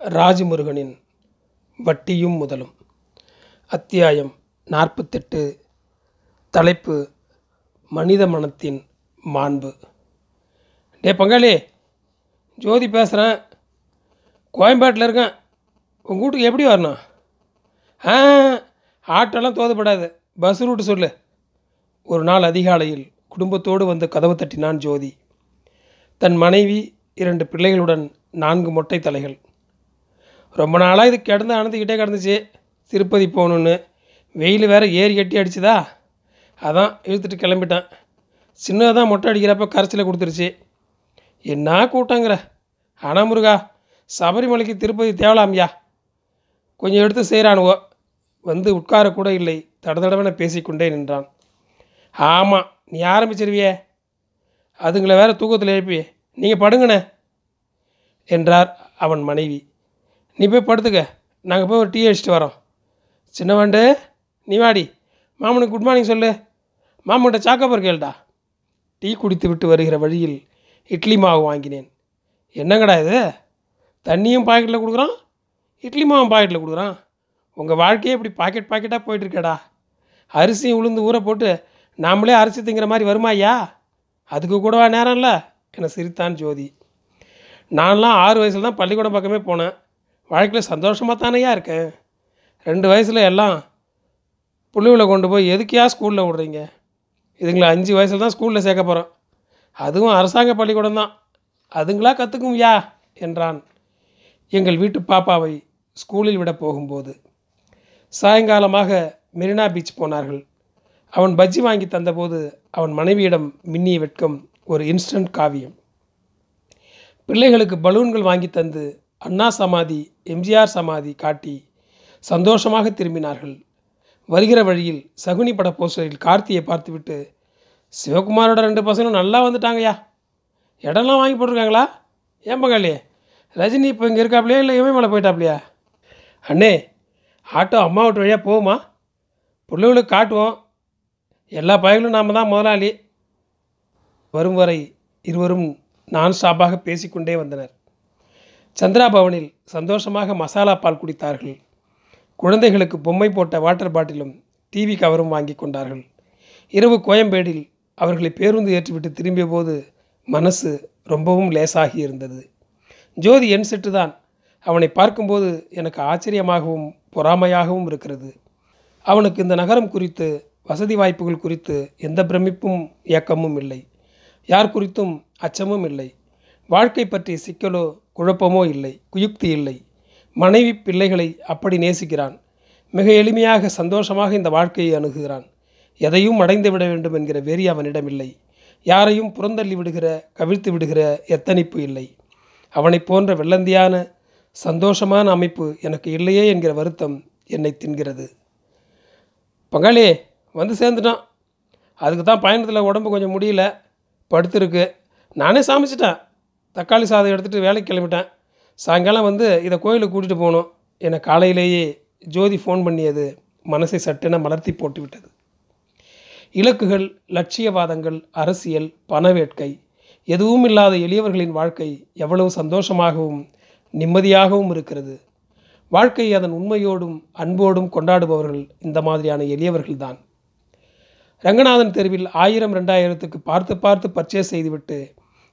ராஜமுருகனின் வட்டியும் முதலும். அத்தியாயம் நாற்பத்தெட்டு. தலைப்பு மனித மனத்தின் மாண்பு. டே பங்காளி ஜோதி பேசுகிறேன் கோயம்பேட்டில் இருக்கேன். உங்கள் வீட்டுக்கு எப்படி வரணும்? ஆ ஆட்டோலாம் தோதுப்படாது. பஸ் ரூட்டு சொல்லு. ஒரு நாள் அதிகாலையில் குடும்பத்தோடு வந்து கதவு தட்டினான் ஜோதி. தன் மனைவி இரண்டு பிள்ளைகளுடன் நான்கு மொட்டை தலைகள். ரொம்ப நாளாக இது கிடந்து அணுந்துக்கிட்டே கிடந்துச்சு. திருப்பதி போகணுன்னு வெயில் வேற ஏறி கட்டி அடிச்சுதா? அதான் இழுத்துட்டு கிளம்பிட்டேன். சின்னதாக மொட்டை அடிக்கிறப்ப கரைச்சலை கொடுத்துருச்சு. என்ன கூட்டங்கிற? ஆனால் முருகா சபரிமலைக்கு திருப்பதி தேவலாமியா. கொஞ்சம் எடுத்து செய்கிறானுவோ வந்து உட்காரக்கூட இல்லை. தடதடவென பேசிக்கொண்டே நின்றான். ஆமாம் நீ ஆரம்பிச்சிருவியே. அதுங்களை வேற தூக்கத்தில் எழுப்பி நீங்கள் படுங்கண்ணே என்றார் அவன் மனைவி. நீ போய் படுத்துக்க. நாங்கள் போய் ஒரு டீ அடிச்சிட்டு வரோம். சின்னவாண்டு நீ வாடி. மாமனுக்கு குட் மார்னிங் சொல்லு. மாமன்கிட்ட சாக்கப்பர் கேளுடா. டீ குடித்து விட்டு வருகிற வழியில் இட்லி மாவு வாங்கினேன். என்னங்கடா இது? தண்ணியும் பாக்கெட்டில் கொடுக்குறான் இட்லி மாவும் பாக்கெட்டில் கொடுக்குறான். உங்கள் வாழ்க்கையே இப்படி பாக்கெட் பாக்கெட்டாக போயிட்டுருக்கேடா. அரிசியும் உளுந்து ஊற போட்டு நாமளே அரிசி திங்கிற மாதிரி வருமா ஐயா? அதுக்கு கூடவா நேரம் இல்லை என சிரித்தான் ஜோதி. நான்லாம் ஆறு வயசில் தான் பள்ளிக்கூடம் பக்கமே போனேன். வாழ்க்கையில் சந்தோஷமாக தானேயா இருக்கேன் ரெண்டு வயசில் எல்லாம் புள்ளிவில் கொண்டு போய் எதுக்கியா ஸ்கூலில் விடுறீங்க? இதுங்களை அஞ்சு வயசில் தான் ஸ்கூலில் சேர்க்க போகிறோம் அதுவும் அரசாங்க பள்ளிக்கூடம் தான். அதுங்களா கற்றுக்கும் யா? என்றான். எங்கள் வீட்டு பாப்பாவை ஸ்கூலில் விட போகும்போது சாயங்காலமாக மெரினா பீச் போனார்கள். அவன் பஜ்ஜி வாங்கி தந்தபோது அவன் மனைவியிடம் மின்னிய வெட்கம் ஒரு இன்ஸ்டன்ட் காவியம். பிள்ளைகளுக்கு பலூன்கள் வாங்கி தந்து அண்ணா சமாதி எம்ஜிஆர் சமாதி காட்டி சந்தோஷமாக திரும்பினார்கள். வருகிற வழியில் சகுனி பட போஸ்டரில் கார்த்தியை பார்த்துவிட்டு சிவகுமாரோட ரெண்டு பசங்களும் நல்லா வந்துட்டாங்கய்யா. இடம்லாம் வாங்கி போட்டிருக்காங்களா? ஏன் பங்காளி ரஜினி இப்போ இங்கே இருக்காப்லையா? இல்லை இமயமலை போயிட்டாப்லையா? அண்ணே ஆட்டோ அம்மா வீட்டு வழியாக போகுமா? பிள்ளைகளுக்கு காட்டுவோம். எல்லா பயங்களும் நாம் தான் முதலாளி. வரும் வரை இருவரும் நான் ஸ்டாப்பாக பேசிக்கொண்டே வந்தனர். சந்திரா பவனில் சந்தோஷமாக மசாலா பால் குடித்தார்கள். குழந்தைகளுக்கு பொம்மை போட்ட வாட்டர் பாட்டிலும் டிவி கவரும் வாங்கி கொண்டார்கள். இரவு கோயம்பேடில் அவர்களை பேருந்து ஏற்றிவிட்டு திரும்பிய போது மனசு ரொம்பவும் லேசாகி இருந்தது. ஜோதி என் செட்டு தான் அவனை பார்க்கும்போது எனக்கு ஆச்சரியமாகவும் பொறாமையாகவும் இருக்கிறது. அவனுக்கு இந்த நகரம் குறித்து வசதி வாய்ப்புகள் குறித்து எந்த பிரமிப்பும் இயக்கமும் இல்லை. யார் குறித்தும் அச்சமும் இல்லை. வாழ்க்கை பற்றிய சிக்கலோ குழப்பமோ இல்லை குயுக்தி இல்லை. மனைவி பிள்ளைகளை அப்படி நேசிக்கிறான். மிக எளிமையாக சந்தோஷமாக இந்த வாழ்க்கையை அணுகுகிறான். எதையும் அடைந்து விட வேண்டும் என்கிற வெறி அவனிடம் இல்லை. யாரையும் புறந்தள்ளி விடுகிற கவிழ்த்து விடுகிற எத்தனிப்பு இல்லை. அவனைப் போன்ற வெள்ளந்தியான சந்தோஷமான அமைப்பு எனக்கு இல்லையே என்கிற வருத்தம் என்னை தின்கிறது. பங்காளி வந்து சேர்ந்துட்டான். அதுக்கு தான் பயணத்தில் உடம்பு கொஞ்சம் முடியல. படுத்துருக்கு. நானே சமைச்சிட்டேன். தக்காளி சாதம் எடுத்துகிட்டு வேலைக்கு கிளம்பிட்டேன். சாயங்காலம் வந்து இதை கோயிலுக்கு கூட்டிகிட்டு போகணும். என காலையிலேயே ஜோதி ஃபோன் பண்ணியது மனசை சட்டென மலர்த்தி போட்டு விட்டது. இலக்குகள் லட்சியவாதங்கள் அரசியல் பணவேட்கை எதுவும் இல்லாத எளியவர்களின் வாழ்க்கை எவ்வளவு சந்தோஷமாகவும் நிம்மதியாகவும் இருக்கிறது. வாழ்க்கை அதன் உண்மையோடும் அன்போடும் கொண்டாடுபவர்கள் இந்த மாதிரியான எளியவர்கள்தான். ரங்கநாதன் தெருவில் ஆயிரம் ரெண்டாயிரத்துக்கு பார்த்து பார்த்து பர்ச்சேஸ் செய்துவிட்டு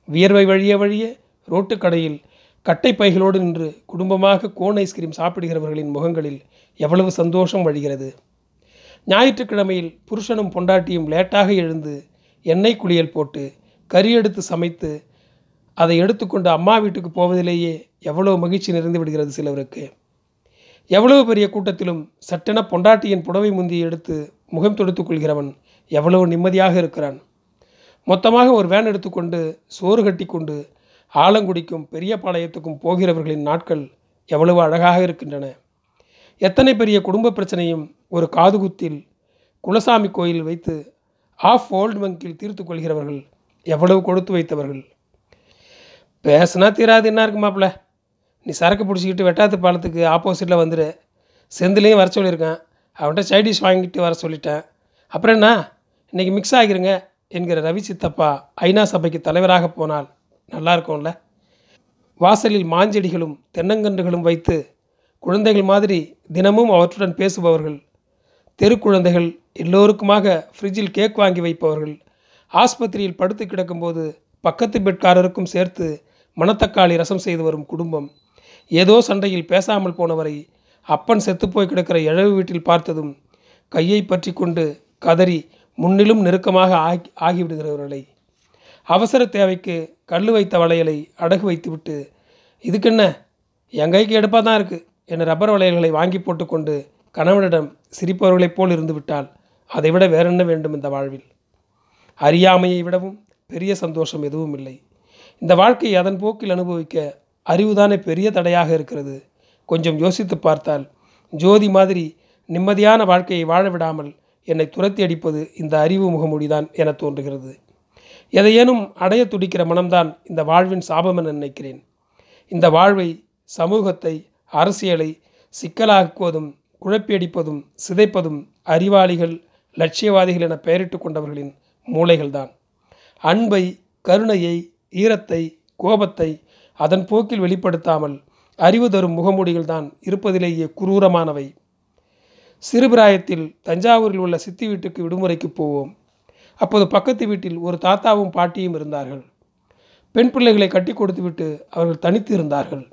வியர்வை வழிய வழிய ரோட்டுக் கடையில் கட்டை பைகளோடு நின்று குடும்பமாக கோன் ஐஸ்கிரீம் சாப்பிடுகிறவர்களின் முகங்களில் எவ்வளவு சந்தோஷம் வழிகிறது. ஞாயிற்றுக்கிழமையில் புருஷனும் பொண்டாட்டியும் லேட்டாக எழுந்து எண்ணெய் குளியல் போட்டு கறி எடுத்து சமைத்து அதை எடுத்துக்கொண்டு அம்மா வீட்டுக்கு போவதிலேயே எவ்வளவு மகிழ்ச்சி நிறைந்து விடுகிறது சிலருக்கு. எவ்வளவு பெரிய கூட்டத்திலும் சட்டென பொண்டாட்டியின் புடவை முந்தியை எடுத்து முகம் தொடுத்துக் கொள்கிறவன் எவ்வளவு நிம்மதியாக இருக்கிறான். மொத்தமாக ஒரு வேன் எடுத்துக்கொண்டு சோறு கட்டி கொண்டு ஆலங்குடிக்கும் பெரிய பாளையத்துக்கும் போகிறவர்களின் நாட்கள் எவ்வளவு அழகாக இருக்கின்றன. எத்தனை பெரிய குடும்ப பிரச்சனையும் ஒரு காதுகுத்தில் குலசாமி கோயில் வைத்து ஆஃப் ஓல்டு வங்கில் தீர்த்து கொள்கிறவர்கள் எவ்வளவு கொடுத்து வைத்தவர்கள். பேசுனா தீராது என்ன இருக்கு மாப்பிள்ள? நீ சரக்கு பிடிச்சிக்கிட்டு வெட்டாத்து பாலத்துக்கு ஆப்போசிட்டில் வந்துடு செந்திலையும் வர சொல்லியிருக்கேன். அவன்கிட்ட சைடிஷ் வாங்கிட்டு வர சொல்லிட்டேன். அப்புறம் என்ன? இன்றைக்கி மிக்ஸ் ஆகிருங்க. என்கிற ரவி சித்தப்பா ஐநா சபைக்கு தலைவராக போனால் நல்லா இருக்கும்ல வாசலில் மாஞ்செடிகளும் தென்னங்கன்றுகளும் வைத்து குழந்தைகள் மாதிரி தினமும் அவற்றுடன் பேசுபவர்கள் தெருக்குழந்தைகள் எல்லோருக்குமாக ஃப்ரிட்ஜில் கேக் வாங்கி வைப்பவர்கள் ஆஸ்பத்திரியில் படுத்து கிடக்கும்போது பக்கத்து பெட்காரருக்கும் சேர்த்து மணத்தக்காளி ரசம் செய்து வரும் குடும்பம் ஏதோ சண்டையில் பேசாமல் போனவரை அப்பன் செத்துப்போய் கிடக்கிற இழவு வீட்டில் பார்த்ததும் கையை பற்றி கொண்டு கதறி முன்னிலும் நெருக்கமாக ஆகி ஆகிவிடுகிறவர்களை. அவசர தேவைக்கு கல் வைத்த வளையலை அடகு வைத்துவிட்டு இதுக்கென்ன? என் கைக்கு எடுப்பாக தான் இருக்குது என ரப்பர் வளையல்களை வாங்கி போட்டுக்கொண்டு கணவனிடம் சிரிப்பவர்களைப் போல் இருந்துவிட்டால் அதைவிட வேறென்ன வேண்டும் இந்த வாழ்வில்? அறியாமையை விடவும் பெரிய சந்தோஷம் எதுவும் இல்லை. இந்த வாழ்க்கையை அதன் போக்கில் அனுபவிக்க அறிவுதானே பெரிய தடையாக இருக்கிறது. கொஞ்சம் யோசித்து பார்த்தால் ஜோதி மாதிரி நிம்மதியான வாழ்க்கையை வாழ விடாமல் என்னை துரத்தி அடிப்பது இந்த அறிவு முகமூடிதான் என தோன்றுகிறது. எதையேனும் அடைய துடிக்கிற மனம்தான் இந்த வாழ்வின் சாபம் என நினைக்கிறேன். இந்த வாழ்வை சமூகத்தை அரசியலை சிக்கலாக்குவதும் குழப்பியடிப்பதும் சிதைப்பதும் அறிவாளிகள் லட்சியவாதிகள் என பெயரிட்டு கொண்டவர்களின் மூளைகள்தான். அன்பை கருணையை ஈரத்தை கோபத்தை அதன் போக்கில் வெளிப்படுத்தாமல் அறிவு தரும் முகமூடிகள் தான் இருப்பதிலேயே குரூரமானவை. சிறுபிராயத்தில் தஞ்சாவூரில் உள்ள சித்தி வீட்டுக்கு விடுமுறைக்கு போவோம். அப்போது பக்கத்து வீட்டில் ஒரு தாத்தாவும் பாட்டியும் இருந்தார்கள். பெண் பிள்ளைகளை கட்டி கொடுத்துவிட்டு அவர்கள் தனித்து இருந்தார்கள்.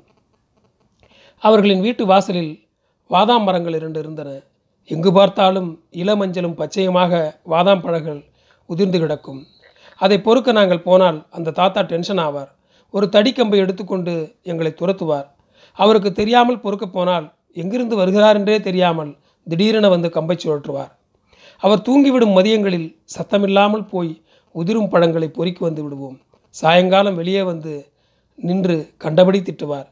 அவர்களின் வீட்டு வாசலில் வாதாம் மரங்கள் இரண்டு இருந்தன. எங்கு பார்த்தாலும் இளமஞ்சளும் பச்சையுமாக வாதாம் பழங்கள் உதிர்ந்து கிடக்கும். அதை பொறுக்க நாங்கள் போனால் அந்த தாத்தா டென்ஷன் ஆவார். ஒரு தடிக்கம்பை எடுத்துக்கொண்டு எங்களை துரத்துவார். அவருக்கு தெரியாமல் பொறுக்க போனால் எங்கிருந்து வருகிறார் என்றே தெரியாமல் திடீரென வந்து கம்பை சுழற்றுவார். அவர் தூங்கிவிடும் மதியங்களில் சத்தமில்லாமல் போய் உதிரும் பழங்களை பொறுக்கி வந்து விடுவோம். சாயங்காலம் வெளியே வந்து நின்று கண்டபடி திட்டுவார்.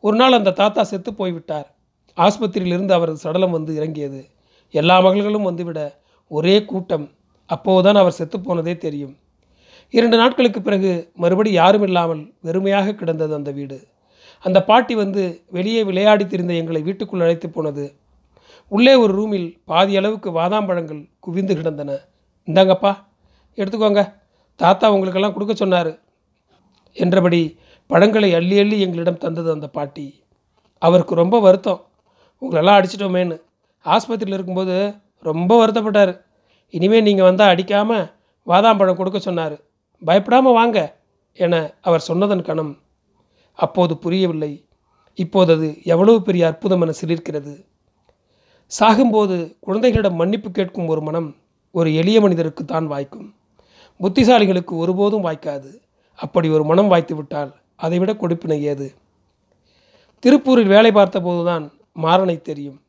ஒரு நாள் அந்த தாத்தா செத்து போய்விட்டார். ஆஸ்பத்திரியிலிருந்து அவரது சடலம் வந்து இறங்கியது. எல்லா மகள்களும் வந்துவிட ஒரே கூட்டம். அப்போதுதான் அவர் செத்துப்போனதே தெரியும். இரண்டு நாட்களுக்கு பிறகு மறுபடி யாரும் இல்லாமல் வெறுமையாக கிடந்தது அந்த வீடு. அந்த பாட்டி வந்து வெளியே விளையாடி திரிந்த எங்களை வீட்டுக்குள் அழைத்து போனது. உள்ளே ஒரு ரூமில் பாதி அளவுக்கு வாதாம்பழங்கள் குவிந்து கிடந்தன. இந்தாங்கப்பா எடுத்துக்கோங்க. தாத்தா உங்களுக்கெல்லாம் கொடுக்க சொன்னார். என்றபடி பழங்களை அள்ளி அள்ளி எங்களிடம் தந்தது அந்த பாட்டி. அவருக்கு ரொம்ப வருத்தம். உங்களெல்லாம் அடிச்சிட்டோமேன்னு. ஆஸ்பத்திரியில் இருக்கும்போது ரொம்ப வருத்தப்பட்டார். இனிமேல் நீங்கள் வந்தால் அடிக்காமல் வாதாம்பழம் கொடுக்க சொன்னார். பயப்படாமல் வாங்க என அவர் சொன்னதன் கணம் அப்போது புரியவில்லை. இப்போது அது எவ்வளவு பெரிய அற்புதம் என சிலிர்க்கிறது. சாகும்போது குழந்தைகளிடம் மன்னிப்பு கேட்கும் ஒரு மனம் ஒரு எளிய மனிதருக்கு தான் வாய்க்கும். புத்திசாலிகளுக்கு ஒருபோதும் வாய்க்காது. அப்படி ஒரு மனம் வாய்த்து விட்டால் அதைவிட கொடுப்பினை ஏது? திருப்பூரில் வேலை பார்த்தபோதுதான் மாறனை தெரியும்.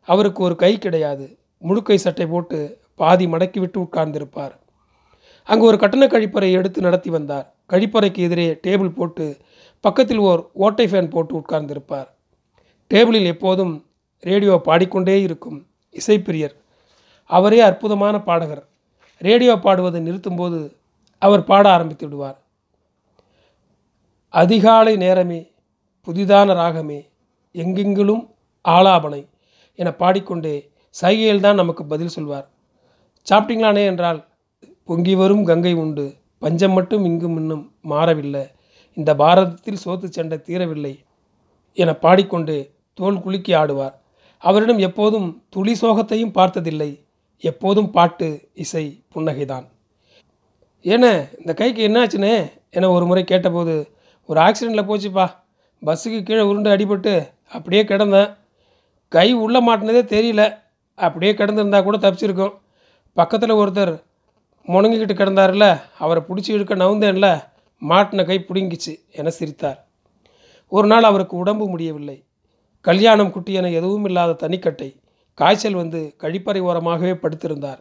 அவருக்கு ஒரு கை கிடையாது. முழுக்கை சட்டை போட்டு பாதி மடக்கி விட்டு உட்கார்ந்திருப்பார். அங்கு ஒரு கட்டண கழிப்பறை எடுத்து நடத்தி வந்தார். கழிப்பறைக்கு எதிரே டேபிள் போட்டு பக்கத்தில் ஓர் ஓட்டை ஃபேன் போட்டு உட்கார்ந்திருப்பார். டேபிளில் எப்போதும் ரேடியோ பாடிக்கொண்டே இருக்கும் இசைப்பிரியர். அவரே அற்புதமான பாடகர். ரேடியோ பாடுவதை நிறுத்தும்போது அவர் பாட ஆரம்பித்து விடுவார். அதிகாலை நேரமே புதிதான ராகமே எங்கெங்கிலும் ஆலாபனை என பாடிக்கொண்டே சைகையில் தான் நமக்கு பதில் சொல்வார். சாப்பிட்டீங்களானே என்றால் பொங்கி வரும் கங்கை உண்டு பஞ்சம் மட்டும் இங்கும் இன்னும் மாறவில்லை இந்த பாரதத்தில் சோத்து சண்டை தீரவில்லை என பாடிக்கொண்டு தோல் குலுக்கி ஆடுவார். அவரிடம் எப்போதும் துளி சோகத்தையும் பார்த்ததில்லை. எப்போதும் பாட்டு இசை புன்னகைதான். ஏன இந்த கைக்கு என்னாச்சுனே என ஒரு முறை கேட்டபோது ஒரு ஆக்சிடெண்ட்டில் போச்சுப்பா. பஸ்ஸுக்கு கீழே உருண்டு அடிபட்டு அப்படியே கிடந்தேன். கை உள்ளே மாட்டினதே தெரியல. அப்படியே கிடந்திருந்தா கூட தப்பிச்சிருக்கும். பக்கத்தில் ஒருத்தர் முணங்கிக்கிட்டு கிடந்தார்ல அவரை பிடிச்சி இழுக்க நவுந்தேன்ல மாட்டின கை பிடுங்கிச்சு என சிரித்தார். ஒரு நாள் அவருக்கு உடம்பு முடியவில்லை. கல்யாணம் குட்டி என எதுவும் இல்லாத தனிக்கட்டை காய்ச்சல் வந்து கழிப்பறை ஓரமாகவே படுத்திருந்தார்.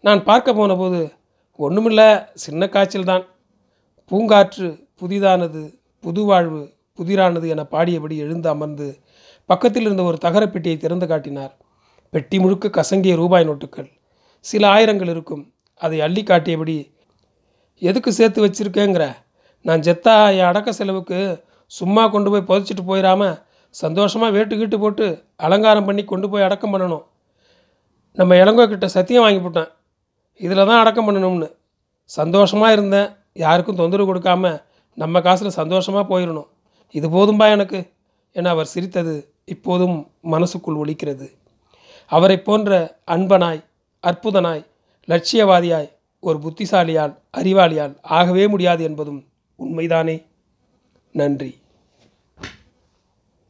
நான் பார்க்க போனபோது ஒன்றுமில்ல சின்ன காய்ச்சல் தான் பூங்காற்று புதிதானது புதுவாழ்வு புதிரானது என பாடியபடி எழுந்து அமர்ந்து பக்கத்தில் இருந்த ஒரு தகரப்பெட்டியை திறந்து காட்டினார். பெட்டி முழுக்க கசங்கிய ரூபாய் நோட்டுகள். சில ஆயிரங்கள் இருக்கும். அதை அள்ளி காட்டியபடி எதுக்கு சேர்த்து வச்சிருக்கேங்கிற? நான் ஜெத்தா என் அடக்க செலவுக்கு சும்மா கொண்டு போய் புதைச்சிட்டு போயிடாம சந்தோஷமாக வேட்டு கீட்டு போட்டு அலங்காரம் பண்ணி கொண்டு போய் அடக்கம் பண்ணணும். நம்ம இளங்கோ கிட்ட சத்தியம் வாங்கி போட்டேன். இதில் தான் அடக்கம் பண்ணணும்னு. சந்தோஷமாக இருந்தேன். யாருக்கும் தொந்தரவு கொடுக்காம நம்ம காசில் சந்தோஷமாக போயிடணும் இது போதும்பா எனக்கு என அவர் சிரித்தது. இப்போதும் மனசுக்குள் ஒழிக்கிறது அவரை போன்ற அன்பனாய் அற்புதனாய் லட்சியவாதியாய் ஒரு புத்திசாலியால் அறிவாளியால் ஆகவே முடியாது என்பதும் உண்மைதானே? நன்றி.